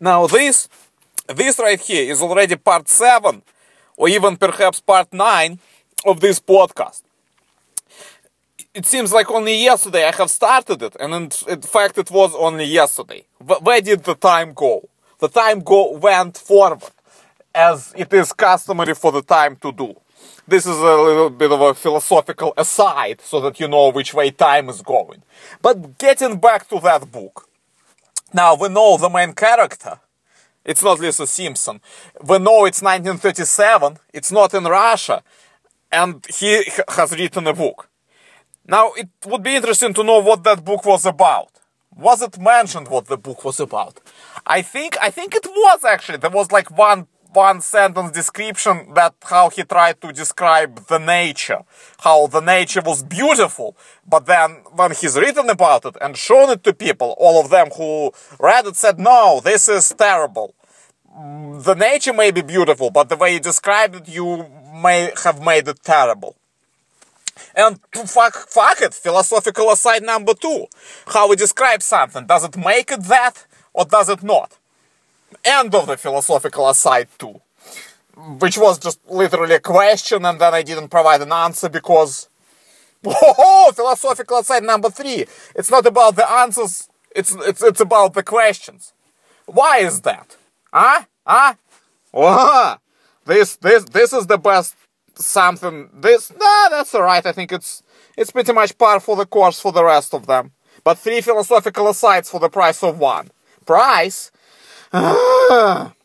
Now this, this right here is already part 7 or even perhaps part 9 of this podcast. It seems like only yesterday I have started it, and in, fact it was only yesterday. Where did the time go? The time go went forward, as it is customary for the time to do. This is a little bit of a philosophical aside, so that you know which way time is going. But getting back to that book. Now we know the main character. It's not Lisa Simpson. We know it's 1937. It's not in Russia. And he has written a book. Now, it would be interesting to know what that book was about. Was it mentioned what the book was about? I think, I think it was actually. There was like one, one sentence description that how he tried to describe the nature. How the nature was beautiful. But then when he's written about it and shown it to people, all of them who read it said, no, this is terrible. Mm, the nature may be beautiful, but the way you described it, you may have made it terrible. And fuck, fuck it, philosophical aside number two. How we describe something. Does it make it that or does it not? End of the philosophical aside two. Which was just literally a question and then I didn't provide an answer because... Oh, philosophical aside number three. It's not about the answers, it's, it's, it's about the questions. Why is that? Huh? Huh? Oh, this, this, this is the best something. This, nah, that's alright. I think it's it's pretty much par for the course for the rest of them. But three philosophical asides for the price of one. Price? 啊。